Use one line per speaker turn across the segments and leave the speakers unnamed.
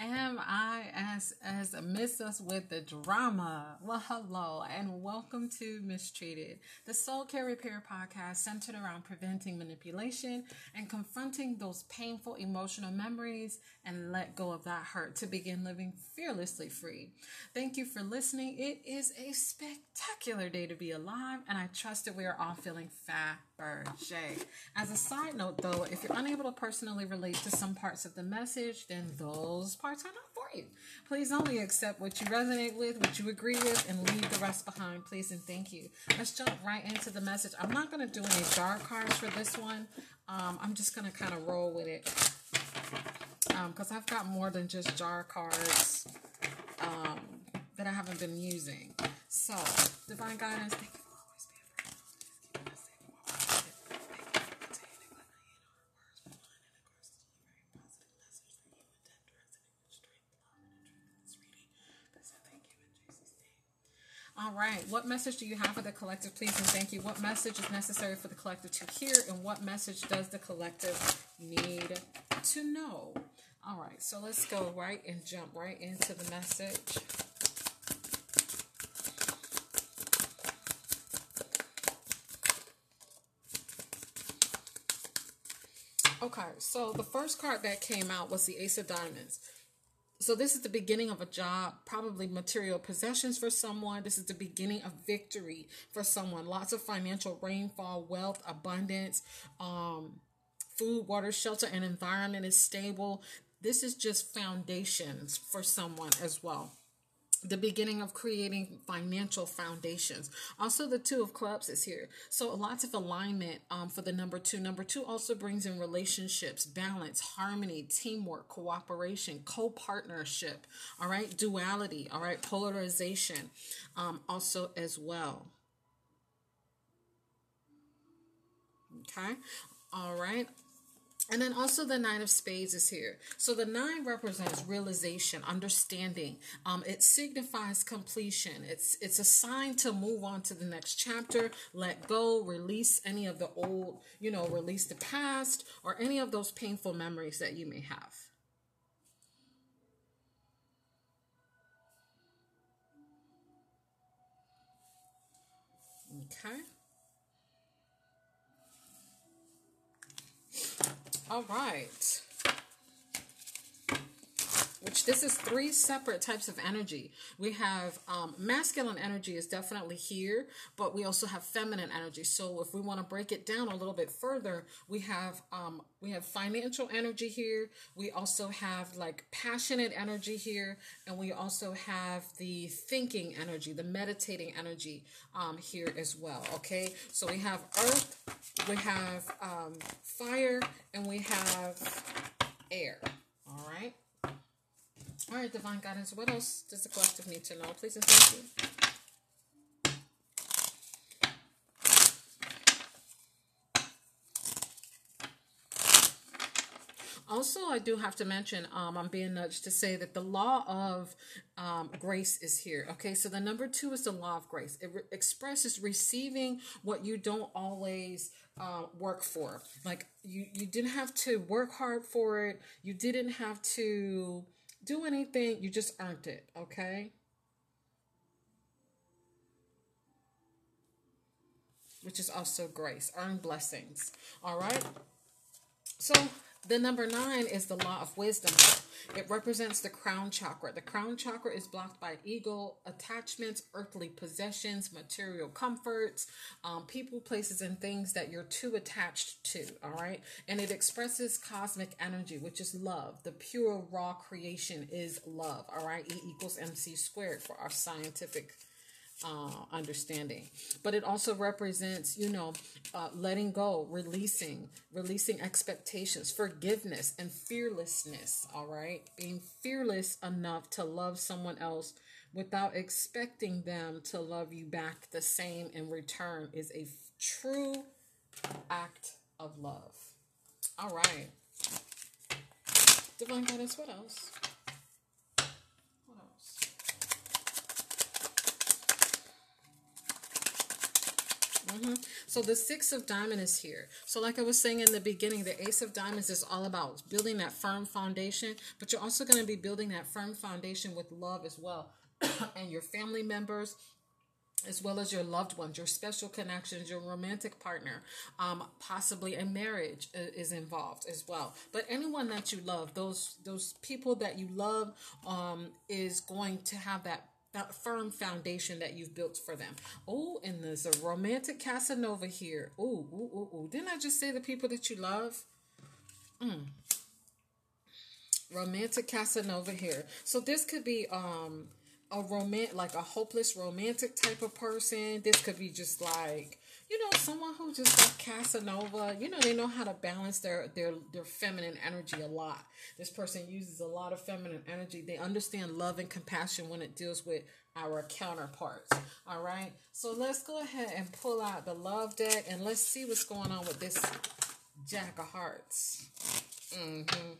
I as miss us with the drama? Well, hello and welcome to Mistreated, the Soul Care Repair podcast centered around preventing manipulation and confronting those painful emotional memories and let go of that hurt to begin living fearlessly free. Thank you for listening. It is a spectacular day to be alive, and I trust that we are all feeling Fabergé. As a side note, though, if you're unable to personally relate to some parts of the message, then those parts are not for you. Please only accept what you resonate with, what you agree with, and leave the rest behind, please and thank you. Let's jump right into the message. I'm not going to do any jar cards for this one. Um, I'm just going to kind of roll with it because um, I've got more than just jar cards um, that I haven't been using. So, divine guidance, What message do you have for the collective, please and thank you? What message is necessary for the collective to hear, and what message does the collective need to know? All right. So let's go right and jump right into the message. Okay, so the first card that came out was the Ace of Diamonds. So this is the beginning of a job, probably material possessions for someone. This is the beginning of victory for someone. Lots of financial rainfall, wealth, abundance, um, food, water, shelter, and environment is stable. This is just foundations for someone as well the beginning of creating financial foundations. Also, the two of clubs is here. So, lots of alignment um, for the number two. Number two also brings in relationships, balance, harmony, teamwork, cooperation, co partnership, all right, duality, all right, polarization, um, also as well. Okay, all right. And then also the nine of spades is here. So the nine represents realization, understanding. Um, it signifies completion. It's it's a sign to move on to the next chapter, let go, release any of the old, you know, release the past or any of those painful memories that you may have. Okay. All right. Which this is three separate types of energy. We have um, masculine energy is definitely here, but we also have feminine energy. So if we want to break it down a little bit further, we have um, we have financial energy here. We also have like passionate energy here, and we also have the thinking energy, the meditating energy um, here as well. Okay, so we have earth, we have um, fire, and we have air. All right. All right, divine guidance. What else does the collective need to know? Please and thank you. Also, I do have to mention, um, I'm being nudged to say that the law of um, grace is here. Okay, so the number two is the law of grace. It re- expresses receiving what you don't always uh, work for. Like you, you didn't have to work hard for it. You didn't have to do anything. You just earned it. Okay. Which is also grace, earn blessings. All right. So the number nine is the law of wisdom. It represents the crown chakra. The crown chakra is blocked by ego, attachments, earthly possessions, material comforts, um, people, places, and things that you're too attached to. All right. And it expresses cosmic energy, which is love. The pure, raw creation is love. All right. E equals MC squared for our scientific uh, understanding. But it also represents, you know, uh, letting go, releasing, releasing expectations, forgiveness, and fearlessness. All right. Being fearless enough to love someone else without expecting them to love you back the same in return is a true act of love. All right. Divine guidance, what else? Mm-hmm. So the six of diamond is here. So like I was saying in the beginning, the ace of diamonds is all about building that firm foundation, but you're also going to be building that firm foundation with love as well. and your family members, as well as your loved ones, your special connections, your romantic partner, um, possibly a marriage is involved as well. But anyone that you love, those those people that you love, um, is going to have that firm foundation that you've built for them. Oh, and there's a romantic Casanova here. Oh, ooh, ooh, ooh. Didn't I just say the people that you love? Mm. Romantic Casanova here. So this could be um a romantic, like a hopeless romantic type of person. This could be just like, you know, someone who just like Casanova. You know, they know how to balance their their their feminine energy a lot. This person uses a lot of feminine energy. They understand love and compassion when it deals with our counterparts. All right. So let's go ahead and pull out the love deck and let's see what's going on with this Jack of Hearts. Mm-hmm.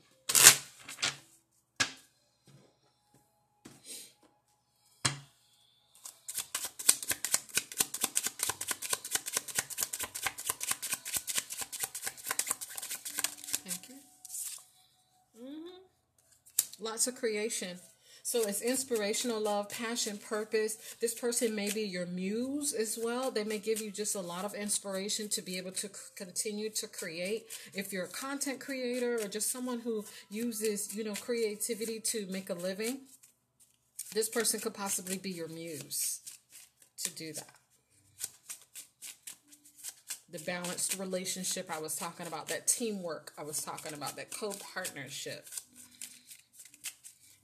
Lots of creation. So it's inspirational love, passion, purpose. This person may be your muse as well. They may give you just a lot of inspiration to be able to continue to create. If you're a content creator or just someone who uses, you know, creativity to make a living, this person could possibly be your muse to do that. The balanced relationship I was talking about, that teamwork I was talking about, that co-partnership.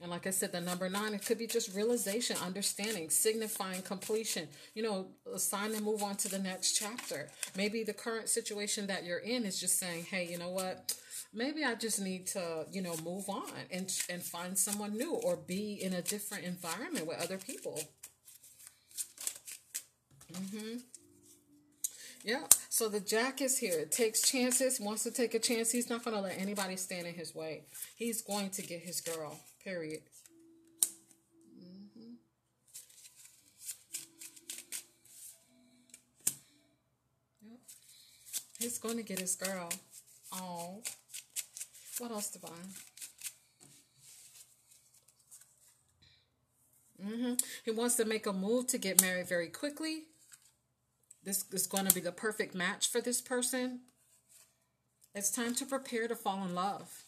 And like I said, the number nine, it could be just realization, understanding, signifying completion. You know, sign and move on to the next chapter. Maybe the current situation that you're in is just saying, hey, you know what? Maybe I just need to, you know, move on and and find someone new or be in a different environment with other people. Mm-hmm. Yeah. So the Jack is here. Takes chances, wants to take a chance. He's not going to let anybody stand in his way. He's going to get his girl. Period. Mm-hmm. Yep. He's going to get his girl. Oh. What else, Divine? Mm-hmm. He wants to make a move to get married very quickly. This is going to be the perfect match for this person. It's time to prepare to fall in love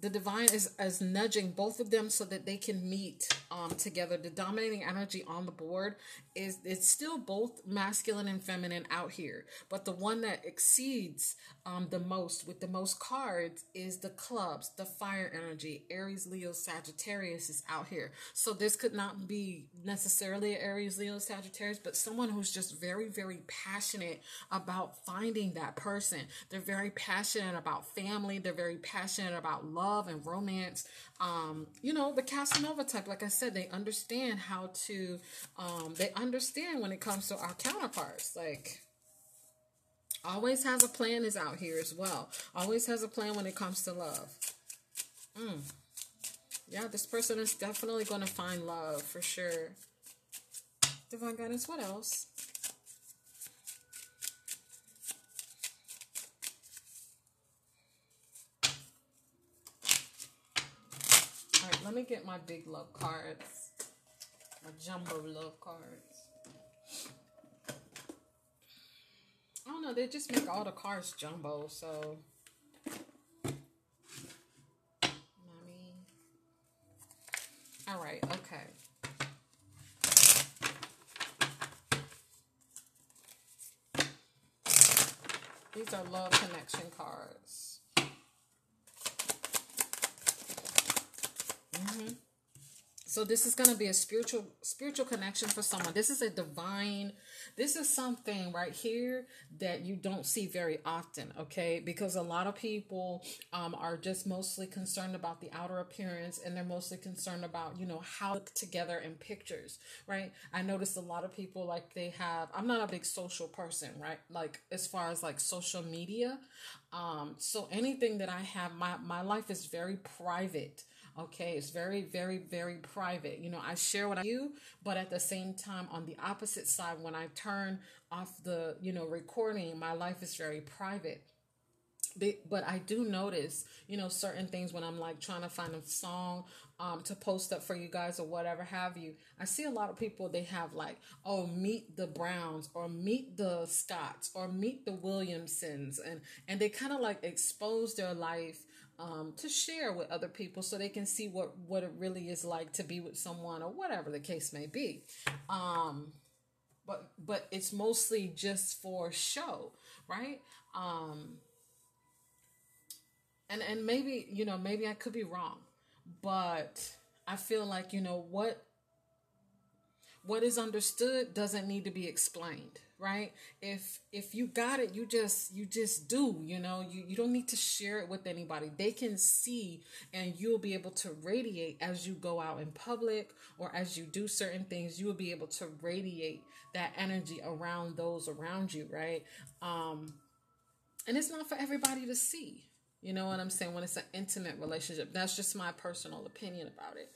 the divine is as nudging both of them so that they can meet um, together. The dominating energy on the board is it's still both masculine and feminine out here, but the one that exceeds um, the most with the most cards is the clubs, the fire energy. Aries, Leo, Sagittarius is out here. So this could not be necessarily Aries, Leo, Sagittarius, but someone who's just very, very passionate about finding that person. They're very passionate about family. They're very passionate about love and romance. Um, you know, the Casanova type, like I said, they understand how to, um, they understand when it comes to our counterparts. Like, always has a plan is out here as well. Always has a plan when it comes to love. Mm. Yeah, this person is definitely going to find love for sure. Divine guidance, what else? All right, let me get my big love cards. My jumbo love cards. I don't know, they just make all the cards jumbo, so. Mommy. Alright, okay. These are love connection cards. Mm-hmm. So this is going to be a spiritual spiritual connection for someone. This is a divine this is something right here that you don't see very often, okay? Because a lot of people um, are just mostly concerned about the outer appearance and they're mostly concerned about, you know, how together in pictures, right? I noticed a lot of people like they have, I'm not a big social person, right? Like as far as like social media, Um, so anything that I have, my, my life is very private. Okay, it's very, very, very private. You know, I share what I do, but at the same time, on the opposite side, when I turn off the, you know, recording, my life is very private but I do notice, you know, certain things when I'm like trying to find a song um, to post up for you guys or whatever have you. I see a lot of people they have like, oh, meet the Browns or meet the Scotts or meet the Williamsons, and and they kind of like expose their life um, to share with other people so they can see what what it really is like to be with someone or whatever the case may be. Um, but but it's mostly just for show, right? Um, and and maybe you know maybe I could be wrong, but I feel like you know what what is understood doesn't need to be explained right? If if you got it you just you just do you know? You, you don't need to share it with anybody. They can see and you'll be able to radiate as you go out in public or as you do certain things. You will be able to radiate that energy around those around you right? Um and it's not for everybody to see. You know what I'm saying? When it's an intimate relationship, that's just my personal opinion about it.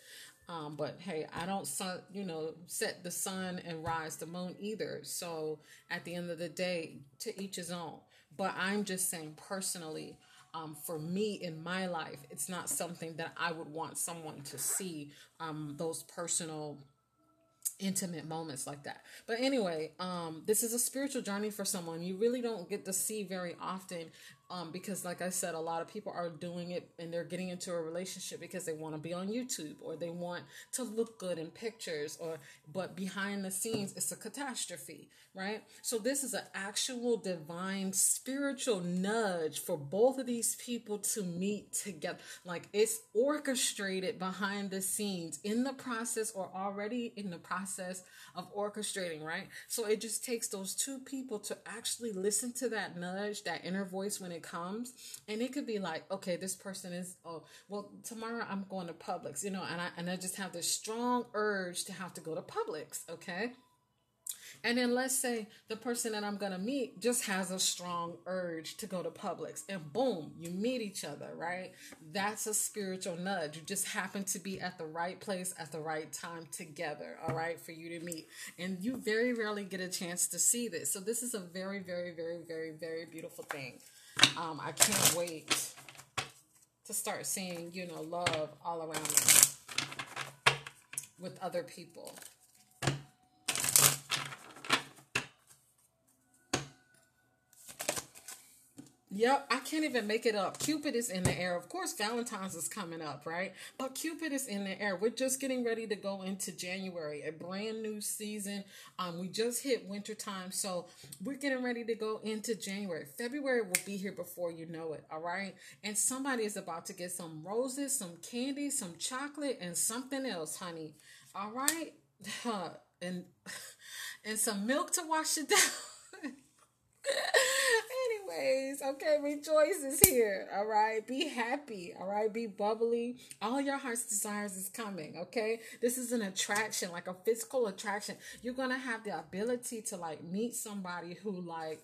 Um, but hey, I don't, sun, you know, set the sun and rise the moon either. So at the end of the day, to each his own. But I'm just saying personally, um, for me in my life, it's not something that I would want someone to see. Um, those personal intimate moments like that. But anyway, um, this is a spiritual journey for someone you really don't get to see very often um, because like I said, a lot of people are doing it and they're getting into a relationship because they want to be on YouTube or they want to look good in pictures or but behind the scenes it's a catastrophe, right? So this is an actual divine spiritual nudge for both of these people to meet together. Like it's orchestrated behind the scenes in the process or already in the process of orchestrating, right? So it just takes those two people to actually listen to that nudge, that inner voice when it comes. And it could be like, okay, this person is, oh, well, tomorrow I'm going to Publix, you know, and I, and I just have this strong urge to have to go to Publix, okay? And then let's say the person that I'm going to meet just has a strong urge to go to Publix and boom, you meet each other, right? That's a spiritual nudge. You just happen to be at the right place at the right time together, all right, for you to meet. And you very rarely get a chance to see this. So this is a very, very, very, very, very beautiful thing. Um, I can't wait to start seeing, you know, love all around me with other people. Yep, I can't even make it up. Cupid is in the air. Of course, Valentine's is coming up, right? But Cupid is in the air. We're just getting ready to go into January, a brand new season. Um, we just hit wintertime, so we're getting ready to go into January. February will be here before you know it, all right? And somebody is about to get some roses, some candy, some chocolate, and something else, honey. All right? and and some milk to wash it down. Anyways, okay, rejoice is here. All right, be happy. All right, be bubbly. All your heart's desires is coming. Okay, this is an attraction, like a physical attraction. You're gonna have the ability to like meet somebody who like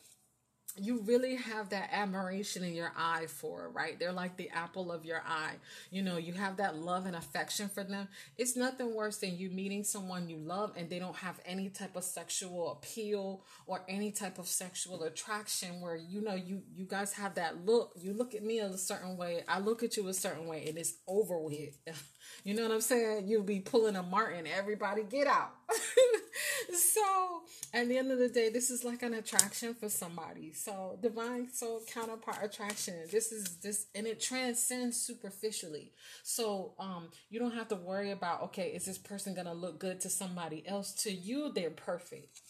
you really have that admiration in your eye for, right? They're like the apple of your eye. You know, you have that love and affection for them. It's nothing worse than you meeting someone you love and they don't have any type of sexual appeal or any type of sexual attraction where you know you you guys have that look. You look at me a certain way, I look at you a certain way, and it's over with. You know what I'm saying? You'll be pulling a Martin. Everybody get out. so at the end of the day, this is like an attraction for somebody. So divine soul counterpart attraction. This is this and it transcends superficially. So um you don't have to worry about okay, is this person gonna look good to somebody else? To you, they're perfect.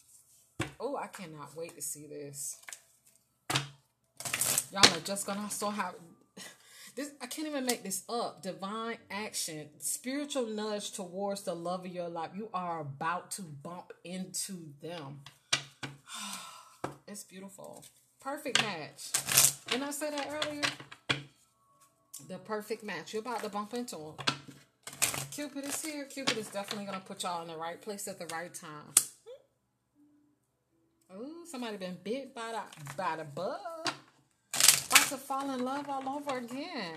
Oh, I cannot wait to see this. Y'all are just gonna so have this I can't even make this up. Divine action, spiritual nudge towards the love of your life. You are about to bump into them. it's beautiful. Perfect match. Didn't I say that earlier? The perfect match. You're about to bump into them. Cupid is here. Cupid is definitely gonna put y'all in the right place at the right time. Ooh, somebody been bit by the by the bug to fall in love all over again.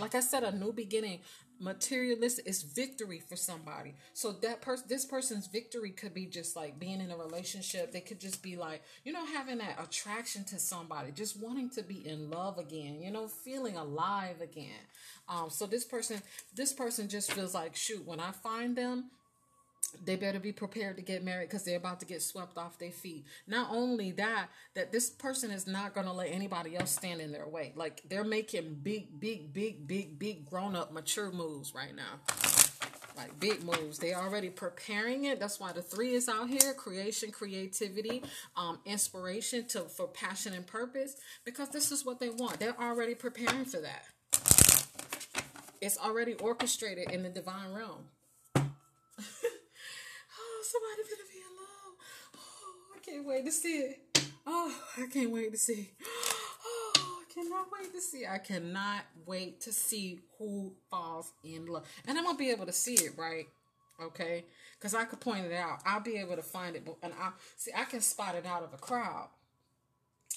Like I said, a new beginning. Materialist is victory for somebody. So that person, this person's victory could be just like being in a relationship. They could just be like, you know, having that attraction to somebody, just wanting to be in love again. You know, feeling alive again. Um, so this person, this person just feels like, shoot, when I find them, they better be prepared to get married because they're about to get swept off their feet. Not only that, that this person is not going to let anybody else stand in their way. Like they're making big, big, big, big, big grown up, mature moves right now. Like big moves. They're already preparing it. That's why the three is out here creation, creativity, um, inspiration to for passion and purpose because this is what they want. They're already preparing for that. It's already orchestrated in the divine realm somebody gonna be in love. Oh, I can't wait to see it. Oh, I can't wait to see. Oh, I cannot wait to see. I cannot wait to see who falls in love. And I'm gonna be able to see it, right? Okay? Because I could point it out. I'll be able to find it. And I see I can spot it out of a crowd.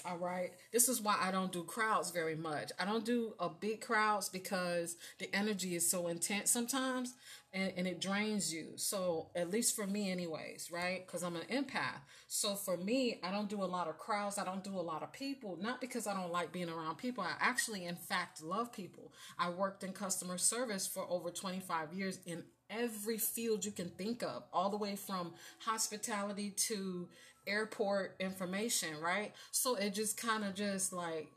All right. This is why I don't do crowds very much. I don't do a big crowds because the energy is so intense sometimes and, and it drains you. So at least for me anyways, right? Because I'm an empath. So for me, I don't do a lot of crowds. I don't do a lot of people. Not because I don't like being around people. I actually in fact love people. I worked in customer service for over 25 years in every field you can think of, all the way from hospitality to airport information, right? So it just kind of just like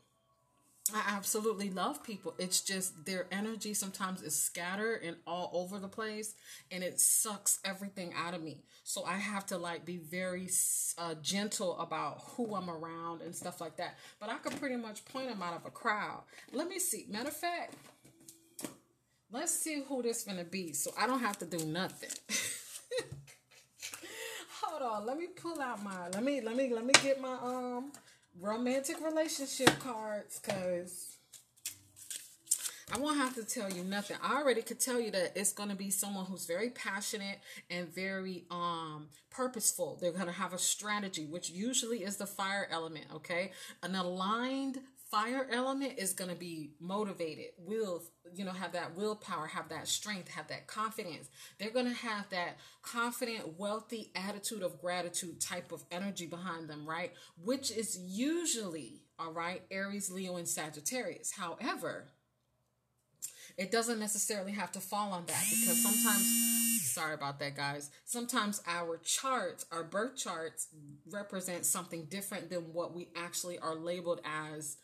I absolutely love people. It's just their energy sometimes is scattered and all over the place, and it sucks everything out of me. So I have to like be very uh, gentle about who I'm around and stuff like that. But I could pretty much point them out of a crowd. Let me see. Matter of fact, let's see who this gonna be, so I don't have to do nothing. hold on. Let me pull out my let me let me let me get my um romantic relationship cards because I won't have to tell you nothing. I already could tell you that it's going to be someone who's very passionate and very um purposeful. They're going to have a strategy, which usually is the fire element, okay? An aligned fire element is going to be motivated will you know have that willpower have that strength have that confidence. They're going to have that confident wealthy attitude of gratitude type of energy behind them right? Which is usually all right aries leo and sagittarius. However it doesn't necessarily have to fall on that because sometimes sorry about that guys sometimes our charts our birth charts represent something different than what we actually are labeled as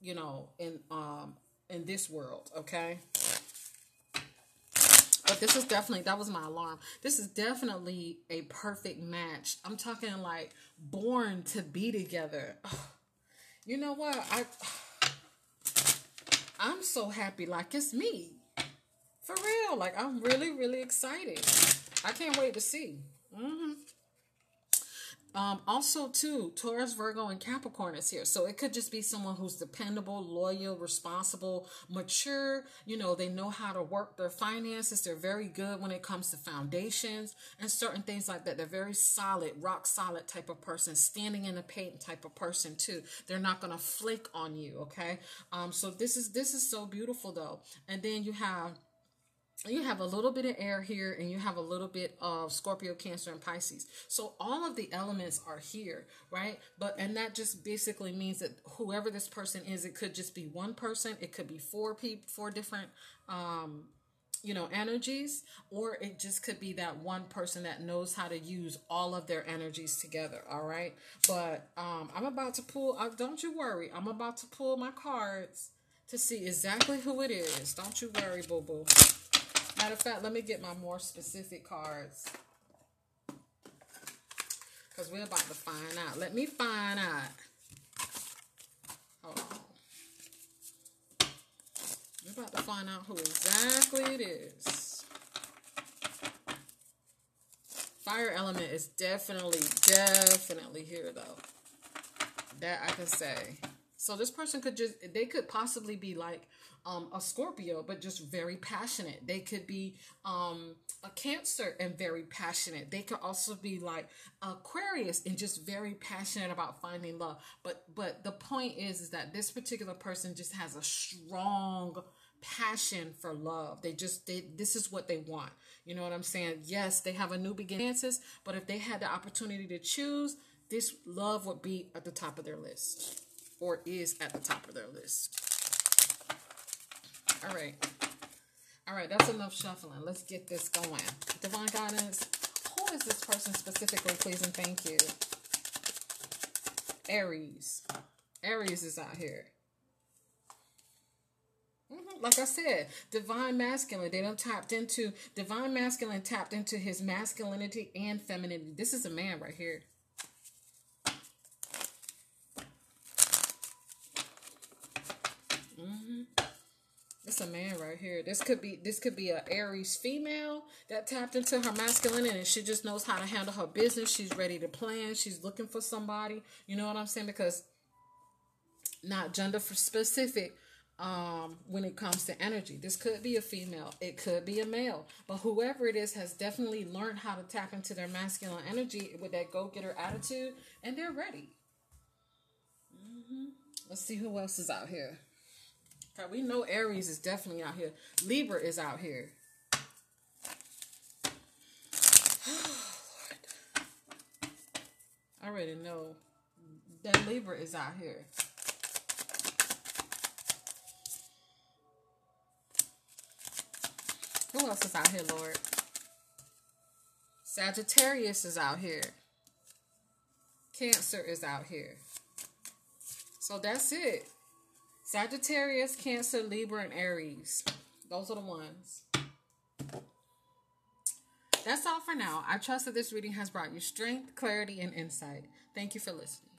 you know, in um in this world, okay? But this is definitely that was my alarm. This is definitely a perfect match. I'm talking like born to be together. You know what? I I'm so happy like it's me. For real. Like I'm really really excited. I can't wait to see. Mm-hmm. Um, also, too, Taurus, Virgo, and Capricorn is here. So it could just be someone who's dependable, loyal, responsible, mature. You know, they know how to work their finances. They're very good when it comes to foundations and certain things like that. They're very solid, rock solid type of person, standing in the paint type of person, too. They're not going to flake on you, okay? Um, so this is this is so beautiful, though. And then you have you have a little bit of air here and you have a little bit of Scorpio, Cancer, and Pisces. So all of the elements are here, right? But and that just basically means that whoever this person is, it could just be one person, it could be four people, four different um you know energies or it just could be that one person that knows how to use all of their energies together all right but um i'm about to pull uh, don't you worry i'm about to pull my cards to see exactly who it is don't you worry boo boo Matter of fact, let me get my more specific cards. Because we're about to find out. Let me find out. Hold on. We're about to find out who exactly it is. Fire element is definitely, definitely here though. That I can say. So this person could just, they could possibly be like um, a Scorpio, but just very passionate. They could be um, a Cancer and very passionate. They could also be like Aquarius and just very passionate about finding love. But but the point is is that this particular person just has a strong passion for love. They just they this is what they want. You know what I'm saying? Yes, they have a new beginnings, but if they had the opportunity to choose, this love would be at the top of their list or is at the top of their list. All right. All right, that's enough shuffling. Let's get this going. Divine guidance. Who is this person specifically, please and thank you? Aries. Aries is out here. Mm-hmm. Like I said, divine masculine. They don't tapped into divine masculine tapped into his masculinity and femininity. This is a man right here. It's a man right here. This could be this could be a Aries female that tapped into her masculinity and she just knows how to handle her business. She's ready to plan. She's looking for somebody. You know what I'm saying? Because not gender specific um when it comes to energy. This could be a female. It could be a male. But whoever it is has definitely learned how to tap into their masculine energy with that go-getter attitude and they're ready. Mm-hmm. Let's see who else is out here. We know Aries is definitely out here. Libra is out here. I already know that Libra is out here. Who else is out here, Lord? Sagittarius is out here. Cancer is out here. So that's it. Sagittarius, Cancer, Libra, and Aries. Those are the ones. That's all for now. I trust that this reading has brought you strength, clarity, and insight. Thank you for listening.